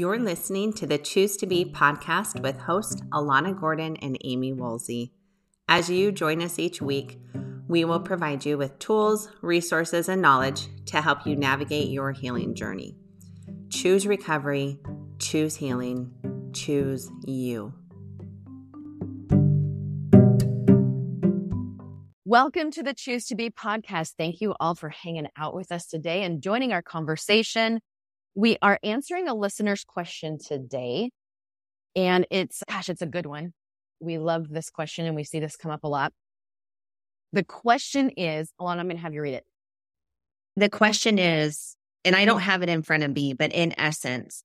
You're listening to the Choose to Be podcast with host Alana Gordon and Amy Woolsey. As you join us each week, we will provide you with tools, resources, and knowledge to help you navigate your healing journey. Choose recovery, choose healing, choose you. Welcome to the Choose to Be podcast. Thank you all for hanging out with us today and joining our conversation. We are answering a listener's question today, and it's, gosh, it's a good one. We love this question and we see this come up a lot. The question is, Alana, I'm going to have you read it. The question is, and I don't have it in front of me, but in essence,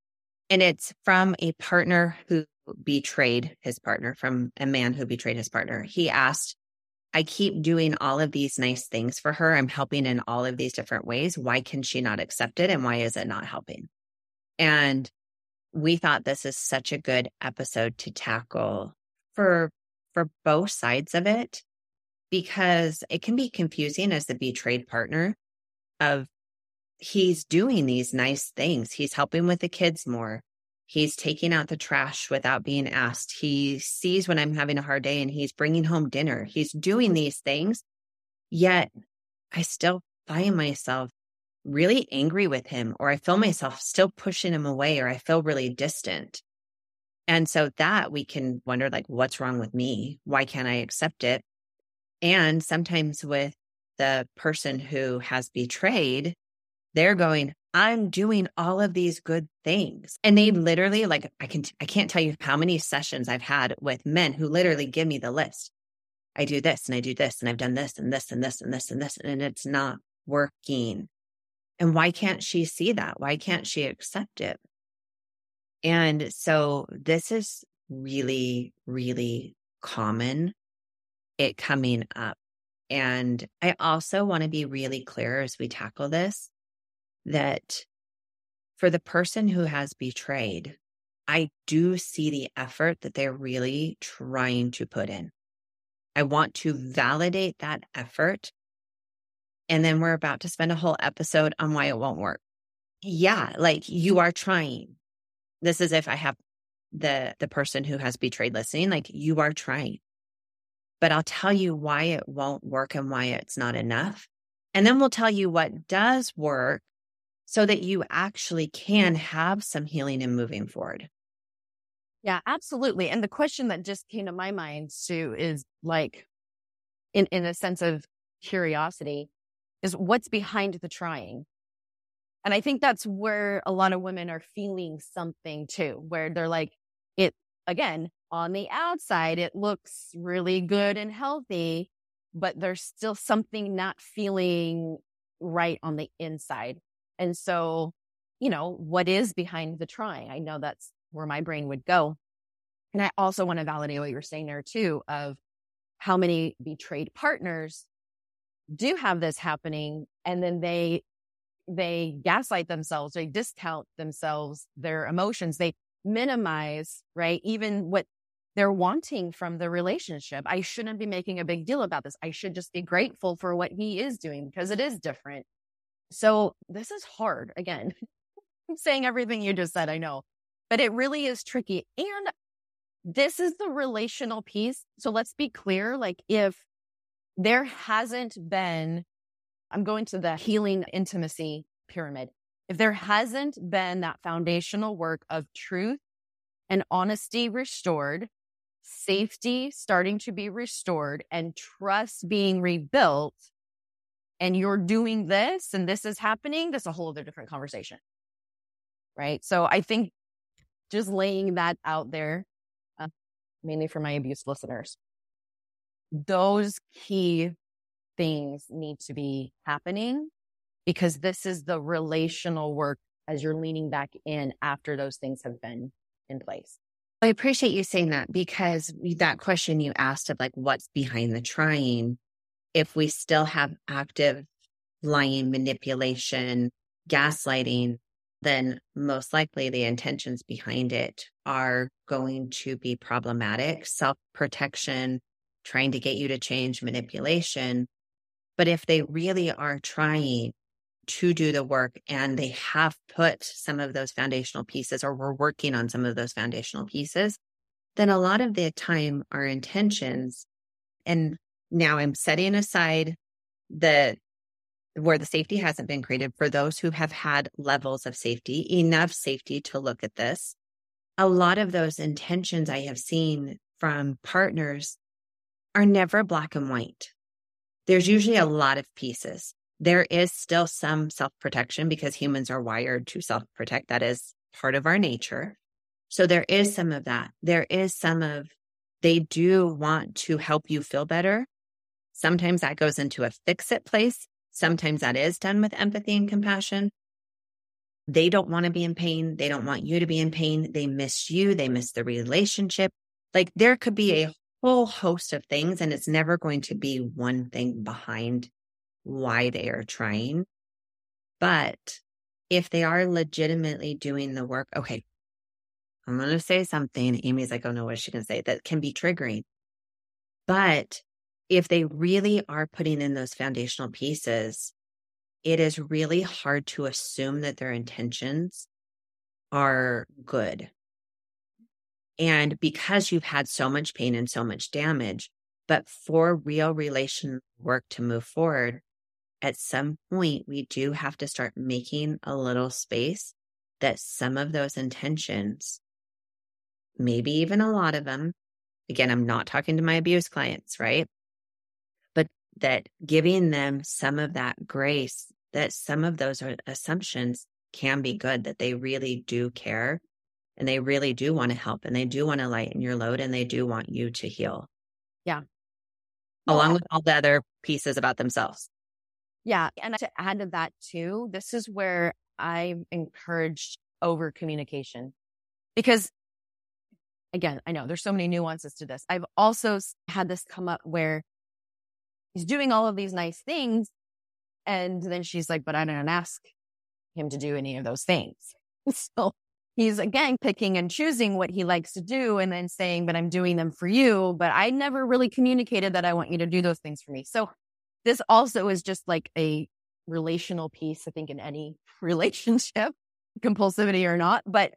and it's from a partner who betrayed his partner, from a man who betrayed his partner. He asked, I keep doing all of these nice things for her. I'm helping in all of these different ways. Why can she not accept it? And why is it not helping? And we thought this is such a good episode to tackle for for both sides of it because it can be confusing as the betrayed partner of he's doing these nice things. He's helping with the kids more. He's taking out the trash without being asked. He sees when I'm having a hard day and he's bringing home dinner. He's doing mm-hmm. these things. Yet I still find myself really angry with him, or I feel myself still pushing him away, or I feel really distant. And so that we can wonder, like, what's wrong with me? Why can't I accept it? And sometimes with the person who has betrayed, they're going, I'm doing all of these good things. And they literally like I can I can't tell you how many sessions I've had with men who literally give me the list. I do this and I do this and I've done this and this and this and this and this and it's not working. And why can't she see that? Why can't she accept it? And so this is really really common it coming up. And I also want to be really clear as we tackle this that for the person who has betrayed, I do see the effort that they're really trying to put in. I want to validate that effort. And then we're about to spend a whole episode on why it won't work. Yeah, like you are trying. This is if I have the the person who has betrayed listening, like you are trying. But I'll tell you why it won't work and why it's not enough. And then we'll tell you what does work so that you actually mm-hmm. can have some healing and moving forward. Yeah, absolutely. And the question that just came to my mind, Sue, is like, in, in a sense of curiosity, is what's behind the trying? And I think that's where a lot of women are feeling something too, where they're like, it again, on the outside, it looks really good and healthy, but there's still something not feeling right on the inside. And so, you know, what is behind the trying? I know that's where my brain would go. And I also want to validate what you're saying there too of how many betrayed partners do have this happening and then they they gaslight themselves, they discount themselves, their emotions, they minimize, right? Even what they're wanting from the relationship. I shouldn't be making a big deal about this. I should just be grateful for what he is doing because it is different. So this is hard. Again, I'm saying everything you just said, I know, but it really is tricky. And this is the relational piece. So let's be clear. Like if there hasn't been, I'm going to the healing intimacy pyramid. If there hasn't been that foundational work of truth and honesty restored, safety starting to be restored and trust being rebuilt, and you're doing this and this is happening, that's a whole other different conversation. Right. So I think just laying that out there, uh, mainly for my abuse listeners, those key things need to be happening because this is the relational work as you're leaning back in after those things have been in place. I appreciate you saying that because that question you asked of like what's behind the trying if we still have active lying, manipulation, gaslighting, then most likely the intentions behind it are going to be problematic. Self protection, trying to get you to change, manipulation. But if they really are trying, to do the work and they have put some of those foundational pieces or we're working on some of those foundational pieces, then a lot of the time our intentions and now I'm setting aside the where the safety hasn't been created for those who have had levels of safety, enough safety to look at this. A lot of those intentions I have seen from partners are never black and white. There's usually a lot of pieces. There is still some self protection because humans are wired to self protect. That is part of our nature. So there is some of that. There is some of they do want to help you feel better. Sometimes that goes into a fix it place. Sometimes that is done with empathy and compassion. They don't want to be in pain. They don't want you to be in pain. They miss you. They miss the relationship. Like there could be a whole host of things, and it's never going to be one thing behind why they are trying. But if they are legitimately doing the work, okay, I'm going to say something. Amy's like, oh no, what is she going to say? That can be triggering. But if they really are putting in those foundational pieces, it is really hard to assume that their intentions are good. And because you've had so much pain and so much damage, but for real relation work to move forward, at some point, we do have to start making a little space that some of those intentions maybe even a lot of them. Again, I'm not talking to my abuse clients, right? That giving them some of that grace, that some of those assumptions can be good, that they really do care and they really do want to help and they do want to lighten your load and they do want you to heal. Yeah. Along with all the other pieces about themselves. Yeah. And to add to that too, this is where I encouraged over communication because again, I know there's so many nuances to this. I've also had this come up where he's doing all of these nice things. And then she's like, but I didn't ask him to do any of those things. so he's again picking and choosing what he likes to do and then saying, but I'm doing them for you. But I never really communicated that I want you to do those things for me. So this also is just like a relational piece, I think, in any relationship, compulsivity or not. But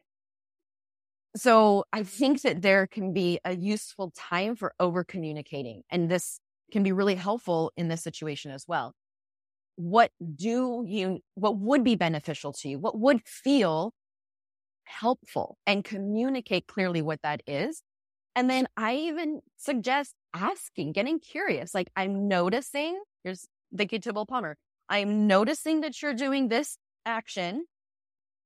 so I think that there can be a useful time for over communicating. And this can be really helpful in this situation as well. What do you, what would be beneficial to you? What would feel helpful and communicate clearly what that is. And then I even suggest asking, getting curious. Like I'm noticing, here's the Tidwell Palmer. I'm noticing that you're doing this action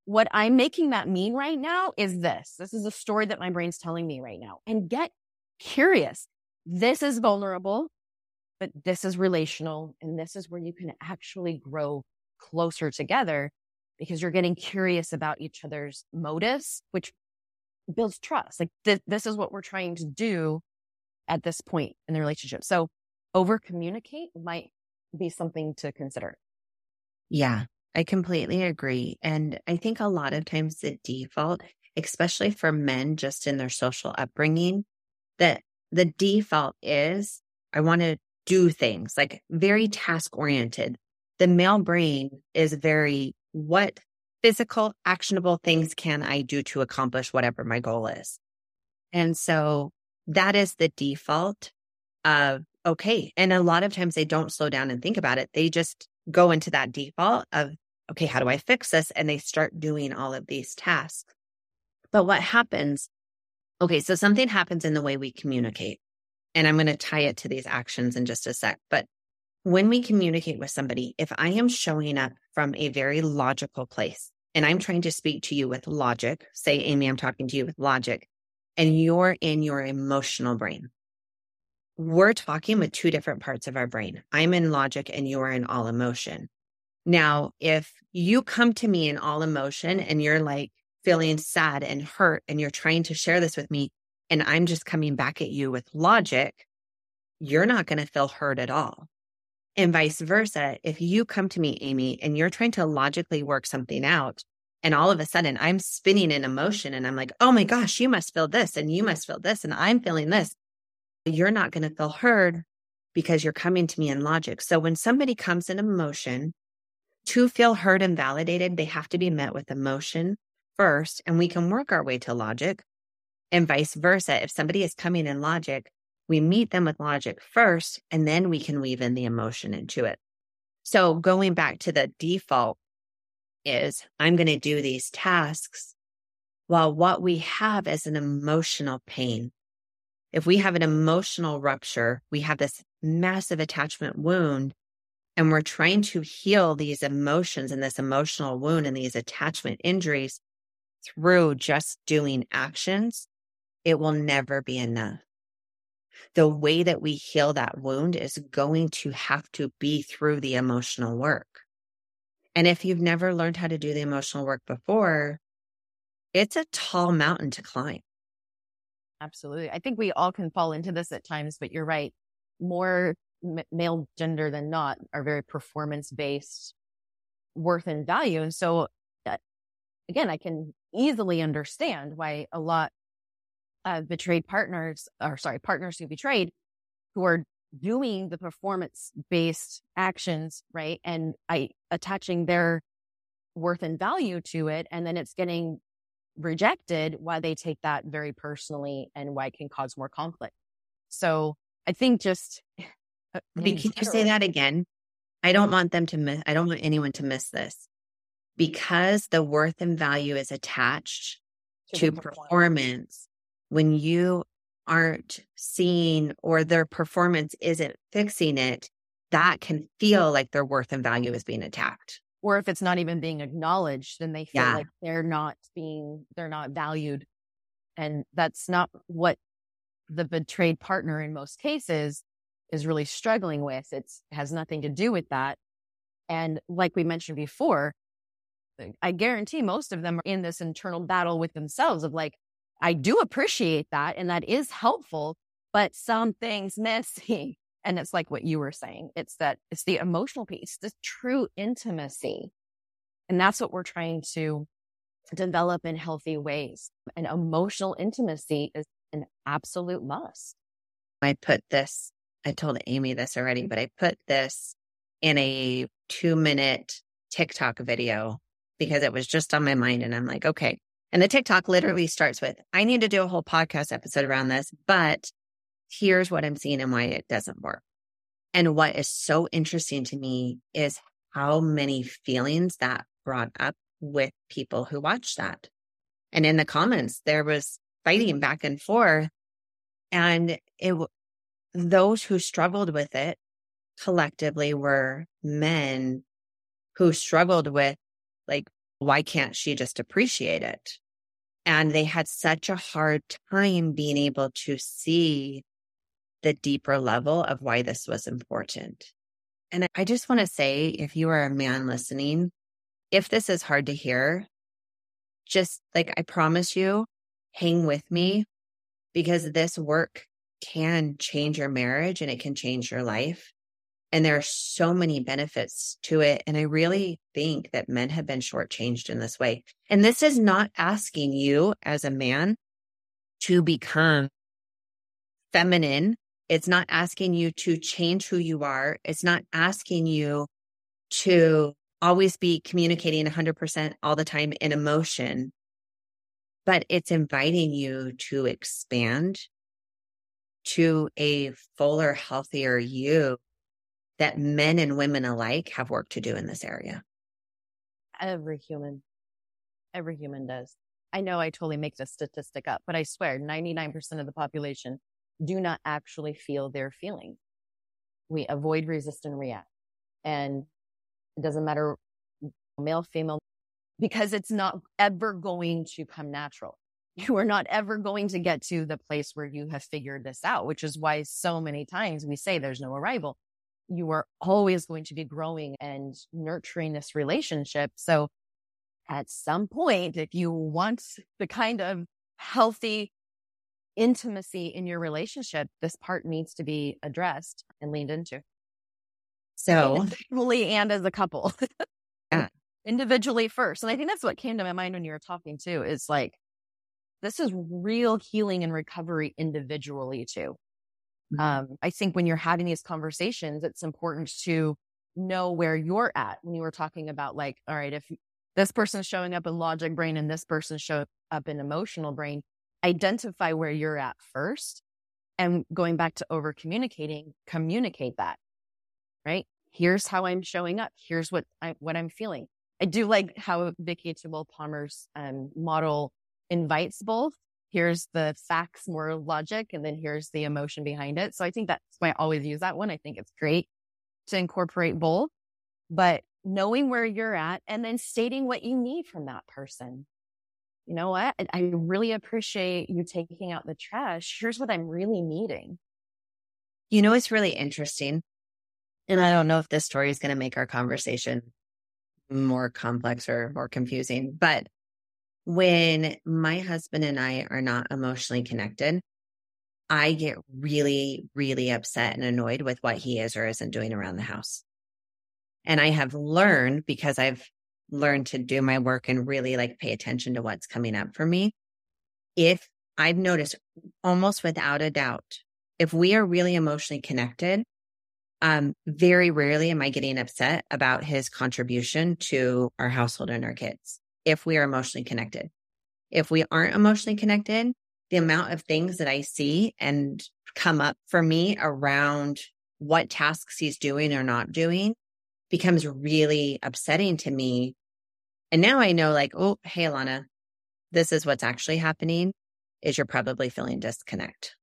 what I'm making that mean right now is this. This is a story that my brain's telling me right now. And get curious. This is vulnerable, but this is relational. And this is where you can actually grow closer together because you're getting curious about each other's motives, which builds trust. Like th- this is what we're trying to do at this point in the relationship. So over communicate might be something to consider. Yeah. I completely agree. And I think a lot of times the default, especially for men just in their social upbringing, that the default is I want to do things like very task oriented. The male brain is very what physical, actionable things can I do to accomplish whatever my goal is? And so that is the default of okay. And a lot of times they don't slow down and think about it. They just go into that default of okay, how do I fix this? And they start doing all of these tasks. But what happens? Okay, so something happens in the way we communicate. And I'm going to tie it to these actions in just a sec. But when we communicate with somebody, if I am showing up from a very logical place and I'm trying to speak to you with logic, say, Amy, I'm talking to you with logic, and you're in your emotional brain, we're talking with two different parts of our brain. I'm in logic and you're in all emotion. Now, if you come to me in all emotion and you're like feeling sad and hurt and you're trying to share this with me, and I'm just coming back at you with logic, you're not going to feel hurt at all. And vice versa. If you come to me, Amy, and you're trying to logically work something out, and all of a sudden I'm spinning in emotion and I'm like, oh my gosh, you must feel this and you must feel this and I'm feeling this. You're not going to feel heard because you're coming to me in logic. So when somebody comes in emotion to feel heard and validated, they have to be met with emotion first, and we can work our way to logic and vice versa. If somebody is coming in logic, we meet them with logic first, and then we can weave in the emotion into it. So going back to the default is I'm going to do these tasks while what we have is an emotional pain. If we have an emotional rupture, we have this massive attachment wound and we're trying to heal these emotions and this emotional wound and these attachment injuries through just doing actions, it will never be enough. The way that we heal that wound is going to have to be through the emotional work. And if you've never learned how to do the emotional work before, it's a tall mountain to climb. Absolutely. I think we all can fall into this at times, but you're right. More m- male gender than not are very performance based worth and value. And so, uh, again, I can easily understand why a lot of betrayed partners, or sorry, partners who betrayed, who are doing the performance based actions, right? And I attaching their worth and value to it. And then it's getting rejected, why they take that very personally and why it can cause more conflict. So I think just uh, can you say that again? I don't want them to miss, I don't want anyone to miss this because the worth and value is attached to, to performance. performance. When you aren't seeing or their performance isn't fixing it, that can feel like their worth and value is being attacked. Or if it's not even being acknowledged, then they feel yeah. like they're not being, they're not valued. And that's not what the betrayed partner in most cases is really struggling with. It's it has nothing to do with that. And like we mentioned before, I guarantee most of them are in this internal battle with themselves of like, I do appreciate that and that is helpful, but something's missing. And it's like what you were saying. It's that it's the emotional piece, the true intimacy. And that's what we're trying to develop in healthy ways. And emotional intimacy is an absolute must. I put this I told Amy this already, mm. but I put this in a two minute TikTok video because it was just on my mind. And I'm like, okay. And the TikTok literally starts with, I need to do a whole podcast episode around this, but here's what I'm seeing and why it doesn't work. And what is so interesting to me is how many feelings that brought up with people who watched that. And in the comments, there was fighting back and forth. And it those who struggled with it collectively were men who struggled with like why can't she just appreciate it and they had such a hard time being able to see the deeper level of why this was important and i just want to say if you are a man listening if this is hard to hear just like i promise you hang with me because this work can change your marriage and it can change your life. And there are so many benefits to it. And I really think that men have been shortchanged in this way. And this is not asking you as a man to become feminine. It's not asking you to change who you are. It's not asking you to always be communicating 100% all the time in emotion, but it's inviting you to expand to a fuller, healthier you that men and women alike have work to do in this area. Every human, every human does. I know I totally make this statistic up, but I swear 99% of the population do not actually feel their feelings. We avoid, resist, and react. And it doesn't matter male, female, because it's not ever going to come natural mm. you are not ever going to get to the place where you have figured this out, which is why so many times we say there's no arrival. You are always going to be growing and nurturing this relationship. So at some point, if you want the kind of healthy intimacy in your relationship, this part needs to be addressed and leaned into. So individually and as a couple. yeah. Individually first. And I think that's what came to my mind when you were talking too, is like this is real healing and recovery individually too. Mm-hmm. Um, I think when you're having these conversations, it's important to know where you're at when you were talking about like, all right, if this person's showing up in logic brain and this person's showing up in emotional brain, identify where you're at first. And going back to over communicating, communicate that, right? Here's how I'm showing up. Here's what I, what I'm feeling. I do like how Vicki Tidwell Palmer's um, model invites both. Here's the facts, more logic, and then here's the emotion behind it. So I think that's why I always use that one. I think it's great to incorporate both, but knowing where you're at and then stating what you need from that person. You know what? I really appreciate you taking out the trash. Here's what I'm really needing. You know, it's really interesting. And I don't know if this story is going to make our conversation more complex or more confusing, but when my husband and I are not emotionally connected, I get really, really upset and annoyed with what he is or isn't doing around the house. And I have learned because I've learned to do my work and really like pay attention to what's coming up for me. If I've noticed almost without a doubt, if we are really emotionally connected, um, very rarely am I getting upset about his contribution to our household and our kids if we are emotionally connected. If we aren't emotionally connected, the amount of things that I see and come up for me around what tasks he's doing or not doing becomes really upsetting to me. And now I know, like, oh, hey, Alana, this is what's actually happening is you're probably feeling disconnect.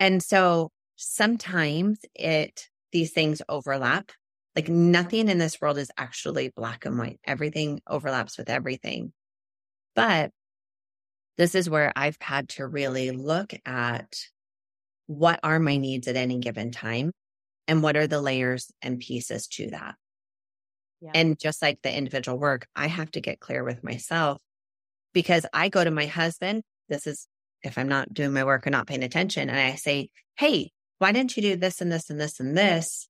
And so sometimes it, these things overlap. Like nothing in this world is actually black and white. Everything overlaps with everything. But this is where I've had to really look at what are my needs at any given time and what are the layers and pieces to that. Yeah. And just like the individual work, I have to get clear with myself because I go to my husband. This is if I'm not doing my work or not paying attention. And I say, Hey, why didn't you do this and this and this and this?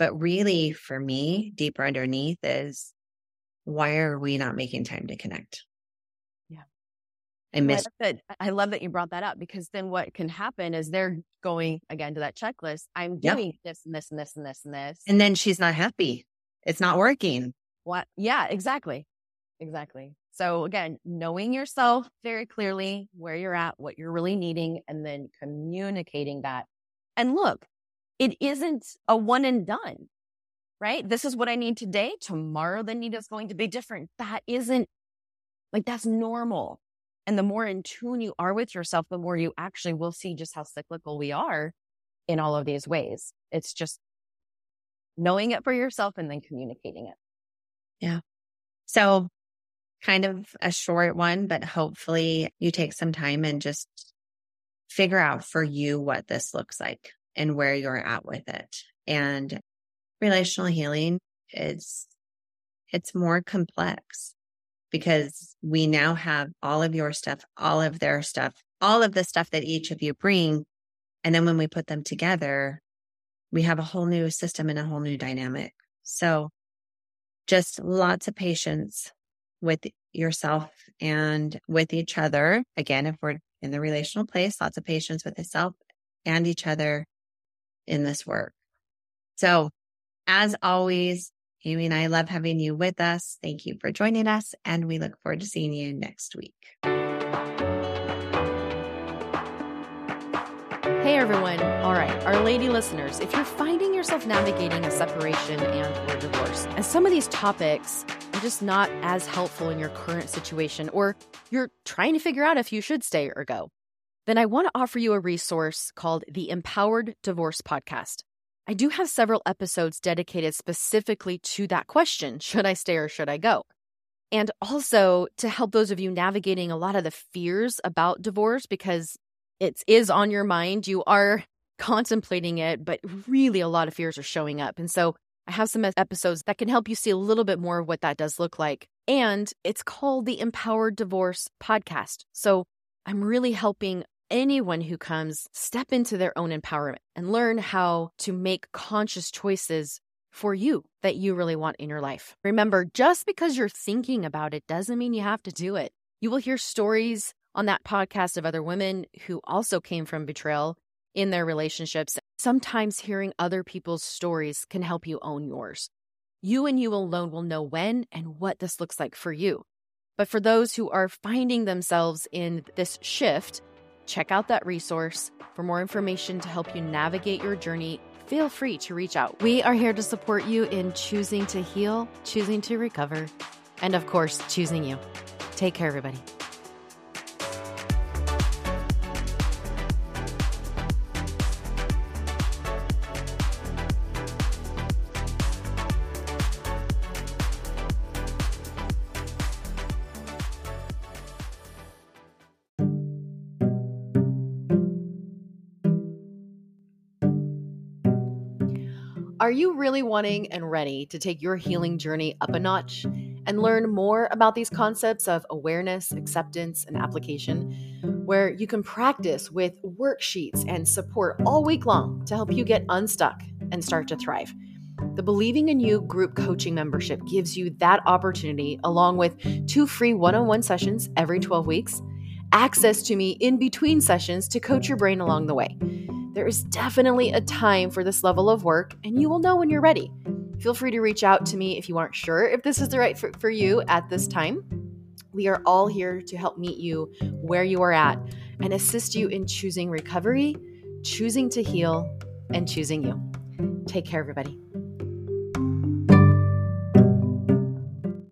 But really, for me, deeper underneath is why are we not making time to connect? Yeah. I miss I love, that, I love that you brought that up because then what can happen is they're going again to that checklist. I'm doing yep. this and this and this and this and this. And then she's not happy. It's not working. What? Yeah, exactly. Exactly. So again, knowing yourself very clearly, where you're at, what you're really needing, and then communicating that. And look, it isn't a one and done, right? This is what I need today. Tomorrow, the need is going to be different. That isn't like that's normal. And the more in tune you are with yourself, the more you actually will see just how cyclical we are in all of these ways. It's just knowing it for yourself and then communicating it. Yeah. So kind of a short one, but hopefully you take some time and just figure out for you what this looks like and where you're at with it. And relational healing is, it's more complex because we now have all of your stuff, all of their stuff, all of the stuff that each of you bring. And then when we put them together, we have a whole new system and a whole new dynamic. So just lots of patience with yourself and with each other. Again, if we're in the relational place, lots of patience with yourself and each other in this work. So as always, Amy and I love having you with us. Thank you for joining us, and we look forward to seeing you next week. Hey everyone. All right, our lady listeners, if you're finding yourself navigating a separation and or divorce, and some of these topics are just not as helpful in your current situation or you're trying to figure out if you should stay or go, then I want to offer you a resource called the Empowered Divorce Podcast. I do have several episodes dedicated specifically to that question should I stay or should I go? And also to help those of you navigating a lot of the fears about divorce because it is on your mind. You are contemplating it, but really a lot of fears are showing up. And so I have some episodes that can help you see a little bit more of what that does look like. And it's called the Empowered Divorce Podcast. So I'm really helping anyone who comes step into their own empowerment and learn how to make conscious choices for you that you really want in your life. Remember, just because you're thinking about it doesn't mean you have to do it. You will hear stories on that podcast of other women who also came from betrayal in their relationships. Sometimes hearing other people's stories can help you own yours. You and you alone will know when and what this looks like for you. But for those who are finding themselves in this shift, check out that resource. For more information to help you navigate your journey, feel free to reach out. We are here to support you in choosing to heal, choosing to recover, and of course, choosing you. Take care, everybody. Are you really wanting and ready to take your healing journey up a notch and learn more about these concepts of awareness, acceptance, and application, where you can practice with worksheets and support all week long to help you get unstuck and start to thrive? The Believing in You group coaching membership gives you that opportunity, along with two free one on one sessions every 12 weeks, access to me in between sessions to coach your brain along the way there is definitely a time for this level of work, and you will know when you're ready. Feel free to reach out to me if you aren't sure if this is the right for, for you at this time. We are all here to help meet you where you are at and assist you in choosing recovery, choosing to heal, and choosing you. Take care, everybody.